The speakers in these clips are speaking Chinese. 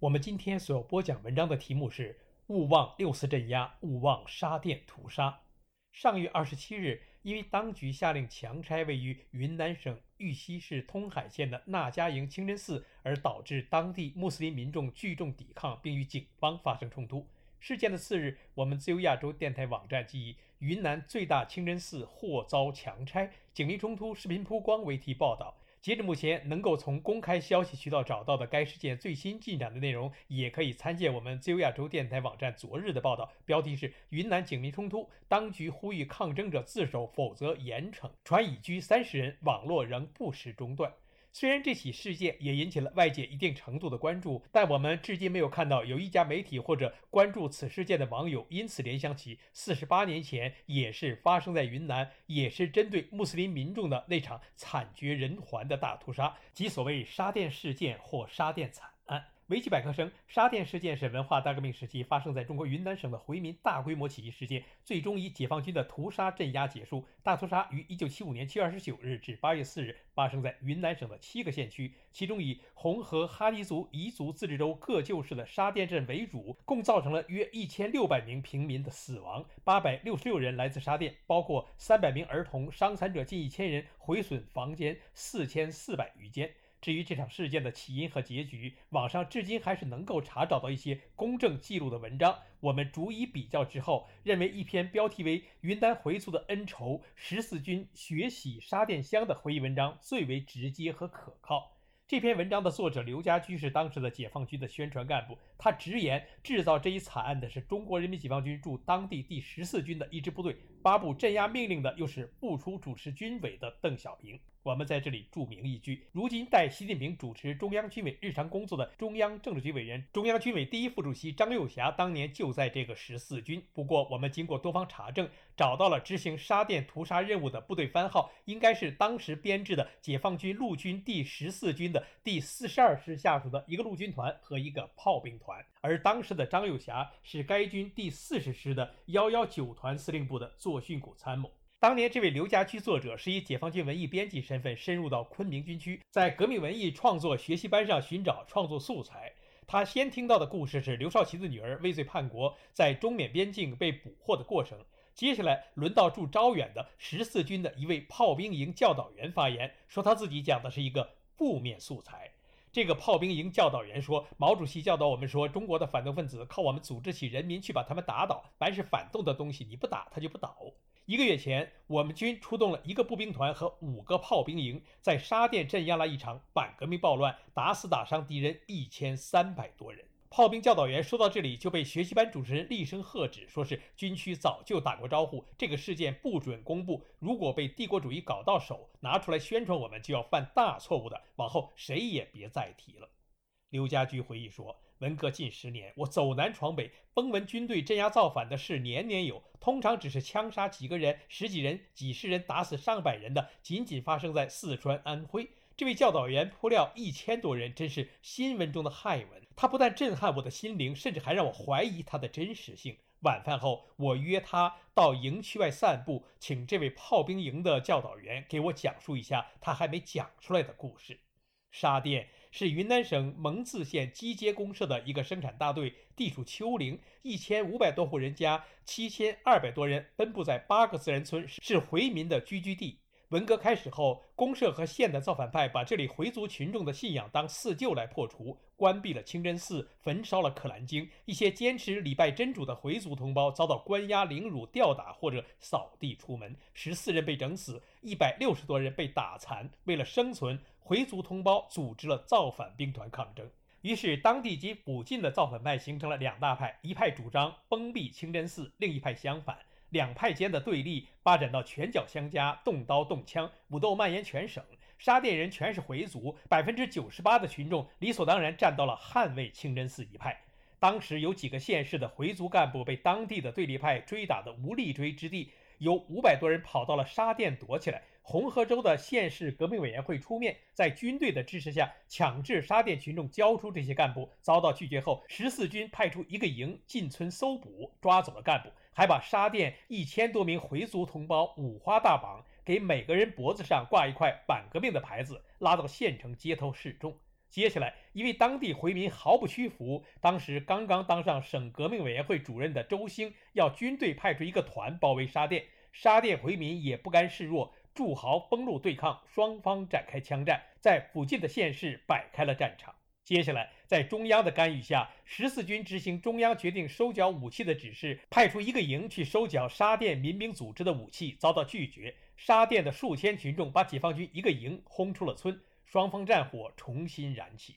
我们今天所播讲文章的题目是“勿忘六四镇压，勿忘沙甸屠杀”。上月二十七日，因为当局下令强拆位于云南省玉溪市通海县的那家营清真寺，而导致当地穆斯林民众聚众抵抗，并与警方发生冲突。事件的次日，我们自由亚洲电台网站即以“云南最大清真寺或遭强拆，警力冲突视频曝光”为题报道。截至目前，能够从公开消息渠道找到的该事件最新进展的内容，也可以参见我们自由亚洲电台网站昨日的报道。标题是“云南警民冲突，当局呼吁抗争者自首，否则严惩”，传已拘三十人，网络仍不时中断。虽然这起事件也引起了外界一定程度的关注，但我们至今没有看到有一家媒体或者关注此事件的网友因此联想起四十八年前也是发生在云南，也是针对穆斯林民众的那场惨绝人寰的大屠杀，即所谓沙甸事件或沙甸惨案。维基百科称，沙甸事件是文化大革命时期发生在中国云南省的回民大规模起义事件，最终以解放军的屠杀镇压结束。大屠杀于1975年7月29日至8月4日发生在云南省的七个县区，其中以红河哈尼族彝族自治州各旧市的沙甸镇为主，共造成了约1600名平民的死亡，866人来自沙甸，包括300名儿童，伤残者近一千人，毁损房间4400余间。至于这场事件的起因和结局，网上至今还是能够查找到一些公正记录的文章。我们逐一比较之后，认为一篇标题为《云南回族的恩仇：十四军血洗沙甸乡》的回忆文章最为直接和可靠。这篇文章的作者刘家驹是当时的解放军的宣传干部，他直言制造这一惨案的是中国人民解放军驻当地第十四军的一支部队，发布镇压命令的又是不出主持军委的邓小平。我们在这里注明一句：如今代习近平主持中央军委日常工作的中央政治局委员、中央军委第一副主席张又侠，当年就在这个十四军。不过，我们经过多方查证，找到了执行沙甸屠杀任务的部队番号，应该是当时编制的解放军陆军第十四军的第四十二师下属的一个陆军团和一个炮兵团，而当时的张又侠是该军第四十师的幺幺九团司令部的作训股参谋。当年，这位刘家驹作者是以解放军文艺编辑身份深入到昆明军区，在革命文艺创作学习班上寻找创作素材。他先听到的故事是刘少奇的女儿畏罪叛国，在中缅边境被捕获的过程。接下来轮到驻招远的十四军的一位炮兵营教导员发言，说他自己讲的是一个负面素材。这个炮兵营教导员说：“毛主席教导我们说，中国的反动分子靠我们组织起人民去把他们打倒，凡是反动的东西，你不打他就不倒。”一个月前，我们军出动了一个步兵团和五个炮兵营，在沙甸镇压了一场反革命暴乱，打死打伤敌人一千三百多人。炮兵教导员说到这里就被学习班主持人厉声喝止，说是军区早就打过招呼，这个事件不准公布。如果被帝国主义搞到手，拿出来宣传我们，就要犯大错误的。往后谁也别再提了。刘家驹回忆说。文革近十年，我走南闯北，风闻军队镇压造反的事年年有。通常只是枪杀几个人、十几人、几十人，打死上百人的，仅仅发生在四川、安徽。这位教导员铺料一千多人，真是新闻中的骇闻。他不但震撼我的心灵，甚至还让我怀疑他的真实性。晚饭后，我约他到营区外散步，请这位炮兵营的教导员给我讲述一下他还没讲出来的故事。沙甸。是云南省蒙自县基街公社的一个生产大队，地处丘陵，一千五百多户人家，七千二百多人分布在八个自然村，是回民的聚居地。文革开始后，公社和县的造反派把这里回族群众的信仰当四旧来破除，关闭了清真寺，焚烧了可兰经。一些坚持礼拜真主的回族同胞遭到关押、凌辱、吊打或者扫地出门，十四人被整死，一百六十多人被打残。为了生存。回族同胞组织了造反兵团抗争，于是当地及附近的造反派形成了两大派，一派主张封闭清真寺，另一派相反。两派间的对立发展到拳脚相加，动刀动枪，武斗蔓延全省。沙甸人全是回族，百分之九十八的群众理所当然站到了捍卫清真寺一派。当时有几个县市的回族干部被当地的对立派追打得无力追之地，有五百多人跑到了沙店躲起来。红河州的县市革命委员会出面，在军队的支持下，强制沙店群众交出这些干部。遭到拒绝后，十四军派出一个营进村搜捕，抓走了干部，还把沙店一千多名回族同胞五花大绑，给每个人脖子上挂一块反革命的牌子，拉到县城街头示众。接下来，因为当地回民毫不屈服，当时刚刚当上省革命委员会主任的周兴要军队派出一个团包围沙店，沙店回民也不甘示弱，筑壕封路对抗，双方展开枪战，在附近的县市摆开了战场。接下来，在中央的干预下，十四军执行中央决定收缴武器的指示，派出一个营去收缴沙甸民兵组织的武器，遭到拒绝。沙甸的数千群众把解放军一个营轰出了村。双方战火重新燃起。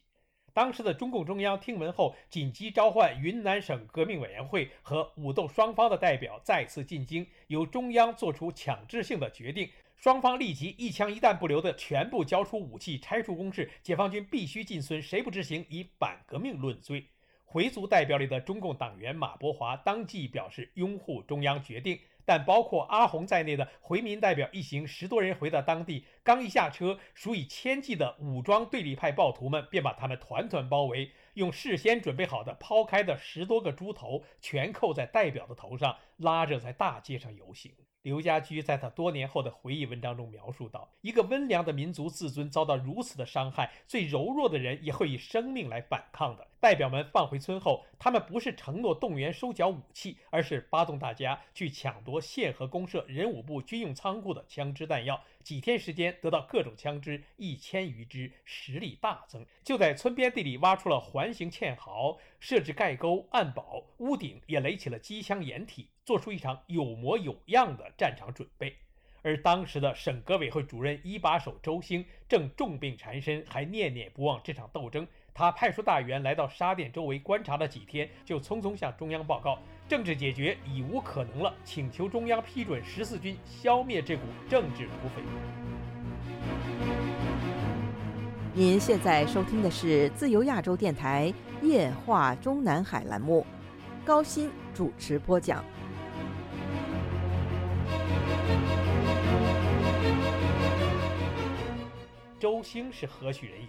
当时的中共中央听闻后，紧急召唤云南省革命委员会和武斗双方的代表再次进京，由中央作出强制性的决定。双方立即一枪一弹不留的全部交出武器，拆除工事。解放军必须进村，谁不执行，以反革命论罪。回族代表里的中共党员马伯华当即表示拥护中央决定。但包括阿红在内的回民代表一行十多人回到当地，刚一下车，数以千计的武装对立派暴徒们便把他们团团包围，用事先准备好的抛开的十多个猪头全扣在代表的头上，拉着在大街上游行。刘家驹在他多年后的回忆文章中描述道：“一个温良的民族自尊遭到如此的伤害，最柔弱的人也会以生命来反抗的。”代表们放回村后，他们不是承诺动员收缴武器，而是发动大家去抢夺县和公社人武部军用仓库的枪支弹药。几天时间，得到各种枪支一千余支，实力大增。就在村边地里挖出了环形堑壕，设置盖沟、暗堡，屋顶也垒起了机枪掩体。做出一场有模有样的战场准备，而当时的省革委会主任一把手周兴正重病缠身，还念念不忘这场斗争。他派出大员来到沙甸周围观察了几天，就匆匆向中央报告：政治解决已无可能了，请求中央批准十四军消灭这股政治土匪。您现在收听的是自由亚洲电台夜话中南海栏目，高鑫主持播讲。周兴是何许人也？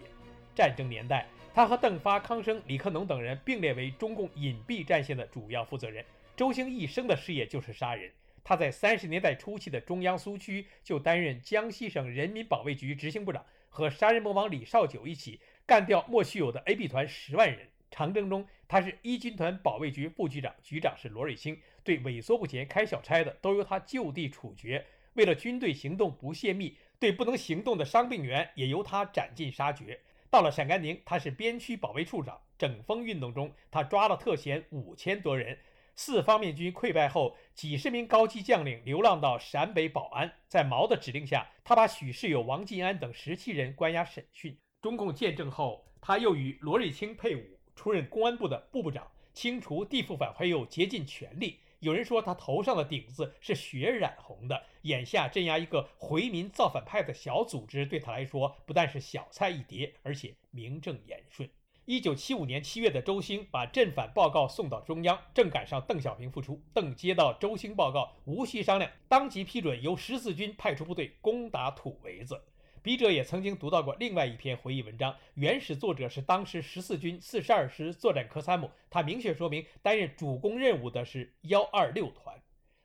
战争年代，他和邓发、康生、李克农等人并列为中共隐蔽战线的主要负责人。周兴一生的事业就是杀人。他在三十年代初期的中央苏区就担任江西省人民保卫局执行部长，和杀人魔王李少九一起干掉莫须有的 A、B 团十万人。长征中，他是一军团保卫局副局长，局长是罗瑞卿，对萎缩不前、开小差的都由他就地处决。为了军队行动不泄密。对不能行动的伤病员也由他斩尽杀绝。到了陕甘宁，他是边区保卫处长。整风运动中，他抓了特遣五千多人。四方面军溃败后，几十名高级将领流浪到陕北保安。在毛的指令下，他把许世友、王进安等十七人关押审讯。中共建政后，他又与罗瑞卿配伍，出任公安部的部部长，清除地富反坏又，竭尽全力。有人说他头上的顶子是血染红的。眼下镇压一个回民造反派的小组织，对他来说不但是小菜一碟，而且名正言顺。一九七五年七月的周兴把镇反报告送到中央，正赶上邓小平复出。邓接到周兴报告，无需商量，当即批准由十四军派出部队攻打土围子。笔者也曾经读到过另外一篇回忆文章，原始作者是当时十四军四十二师作战科参谋，他明确说明担任主攻任务的是幺二六团。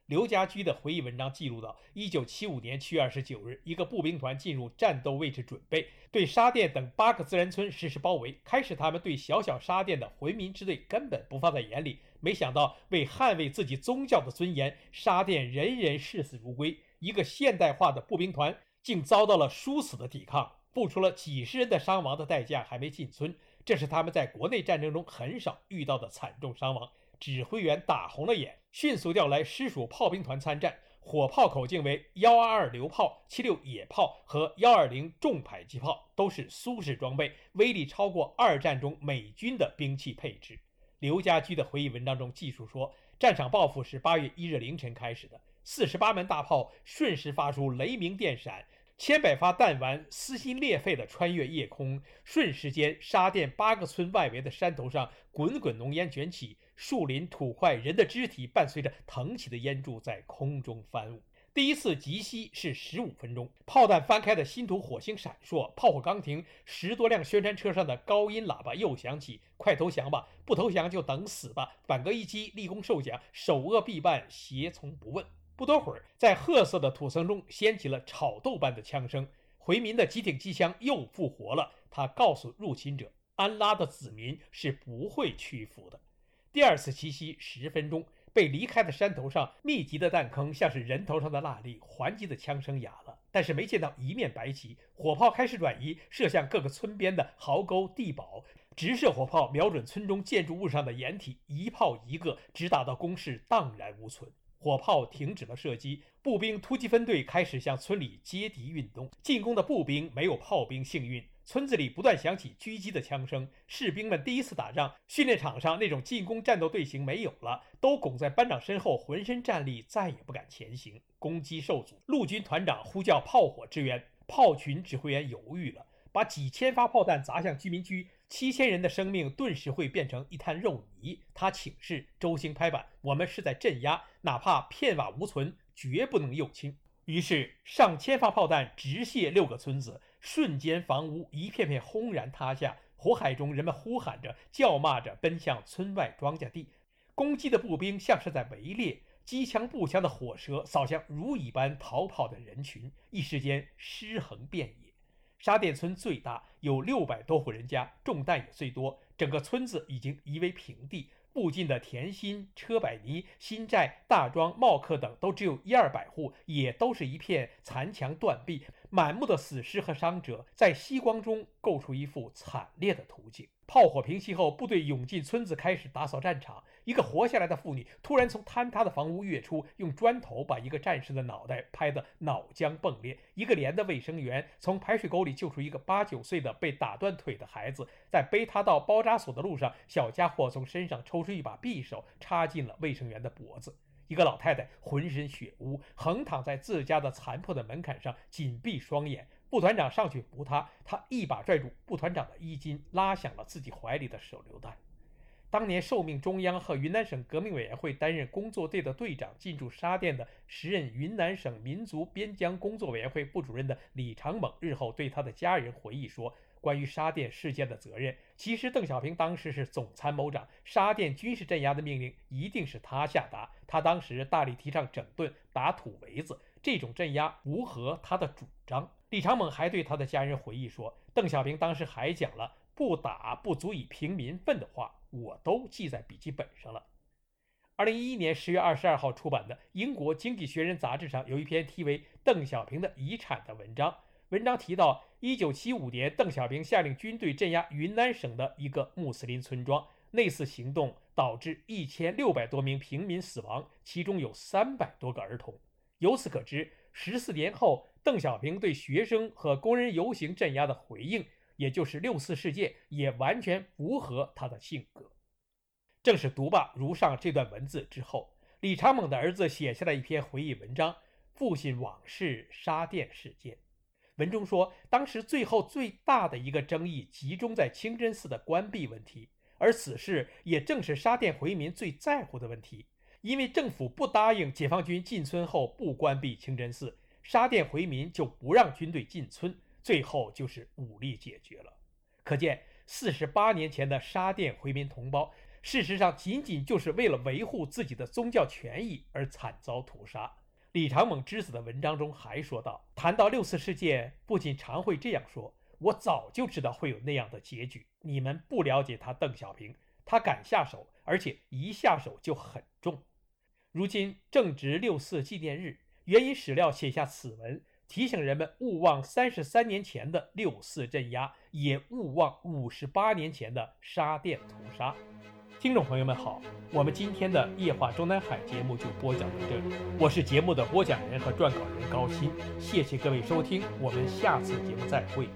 刘家驹的回忆文章记录到，一九七五年七月二十九日，一个步兵团进入战斗位置准备，对沙甸等八个自然村实施包围。开始，他们对小小沙甸的回民支队根本不放在眼里，没想到为捍卫自己宗教的尊严，沙甸人人视死如归。一个现代化的步兵团。竟遭到了殊死的抵抗，付出了几十人的伤亡的代价，还没进村。这是他们在国内战争中很少遇到的惨重伤亡。指挥员打红了眼，迅速调来师属炮兵团参战，火炮口径为幺二二榴炮、七六野炮和幺二零重迫击炮，都是苏式装备，威力超过二战中美军的兵器配置。刘家驹的回忆文章中记述说，战场报复是八月一日凌晨开始的。四十八门大炮瞬时发出雷鸣电闪，千百发弹丸撕心裂肺地穿越夜空，瞬时间，沙店八个村外围的山头上滚滚浓烟卷起，树林、土块、人的肢体伴随着腾起的烟柱在空中翻舞。第一次集息是十五分钟，炮弹翻开的新土火星闪烁，炮火刚停，十多辆宣传车上的高音喇叭又响起：“快投降吧，不投降就等死吧！反戈一击，立功受奖，首恶必办，胁从不问。”不多会儿，在褐色的土层中掀起了炒豆般的枪声，回民的机挺机枪又复活了。他告诉入侵者：“安拉的子民是不会屈服的。”第二次奇袭十分钟。被离开的山头上，密集的弹坑像是人头上的蜡粒，还击的枪声哑了，但是没见到一面白旗。火炮开始转移，射向各个村边的壕沟、地堡，直射火炮瞄准村中建筑物上的掩体，一炮一个，直打到工事荡然无存。火炮停止了射击，步兵突击分队开始向村里接敌运动。进攻的步兵没有炮兵幸运。村子里不断响起狙击的枪声，士兵们第一次打仗，训练场上那种进攻战斗队形没有了，都拱在班长身后，浑身战栗，再也不敢前行。攻击受阻，陆军团长呼叫炮火支援，炮群指挥员犹豫了，把几千发炮弹砸向居民区，七千人的生命顿时会变成一滩肉泥。他请示周兴拍板：“我们是在镇压，哪怕片瓦无存，绝不能右倾。”于是上千发炮弹直泻六个村子。瞬间，房屋一片片轰然塌下，火海中人们呼喊着、叫骂着，奔向村外庄稼地。攻击的步兵像是在围猎，机枪、步枪的火舌扫向如蚁般逃跑的人群，一时间尸横遍野。沙店村最大，有六百多户人家，中弹也最多，整个村子已经夷为平地。附近的田心、车百尼、新寨、大庄、茂克等都只有一二百户，也都是一片残墙断壁。满目的死尸和伤者，在夕光中构出一幅惨烈的图景。炮火平息后，部队涌进村子，开始打扫战场。一个活下来的妇女突然从坍塌的房屋跃出，用砖头把一个战士的脑袋拍得脑浆迸裂。一个连的卫生员从排水沟里救出一个八九岁的被打断腿的孩子，在背他到包扎所的路上，小家伙从身上抽出一把匕首，插进了卫生员的脖子。一个老太太浑身血污，横躺在自家的残破的门槛上，紧闭双眼。部团长上去扶她，她一把拽住部团长的衣襟，拉响了自己怀里的手榴弹。当年受命中央和云南省革命委员会担任工作队的队长，进驻沙甸的时任云南省民族边疆工作委员会副主任的李长猛，日后对他的家人回忆说。关于沙甸事件的责任，其实邓小平当时是总参谋长，沙甸军事镇压的命令一定是他下达。他当时大力提倡整顿、打土围子，这种镇压符合他的主张。李长猛还对他的家人回忆说，邓小平当时还讲了“不打不足以平民愤”的话，我都记在笔记本上了。二零一一年十月二十二号出版的英国《经济学人》杂志上有一篇题为《邓小平的遗产》的文章。文章提到，一九七五年，邓小平下令军队镇压云南省的一个穆斯林村庄，那次行动导致一千六百多名平民死亡，其中有三百多个儿童。由此可知，十四年后，邓小平对学生和工人游行镇压的回应，也就是六四事件，也完全符合他的性格。正是读罢如上这段文字之后，李长猛的儿子写下了一篇回忆文章《父亲往事沙店事件》。文中说，当时最后最大的一个争议集中在清真寺的关闭问题，而此事也正是沙店回民最在乎的问题。因为政府不答应解放军进村后不关闭清真寺，沙店回民就不让军队进村，最后就是武力解决了。可见，四十八年前的沙店回民同胞，事实上仅仅就是为了维护自己的宗教权益而惨遭屠杀。李长猛之子的文章中还说道，谈到六四事件，不仅常会这样说：“我早就知道会有那样的结局。你们不了解他，邓小平，他敢下手，而且一下手就很重。如今正值六四纪念日，援引史料写下此文，提醒人们勿忘三十三年前的六四镇压，也勿忘五十八年前的沙甸屠杀。”听众朋友们好，我们今天的夜话中南海节目就播讲到这里。我是节目的播讲人和撰稿人高鑫，谢谢各位收听，我们下次节目再会。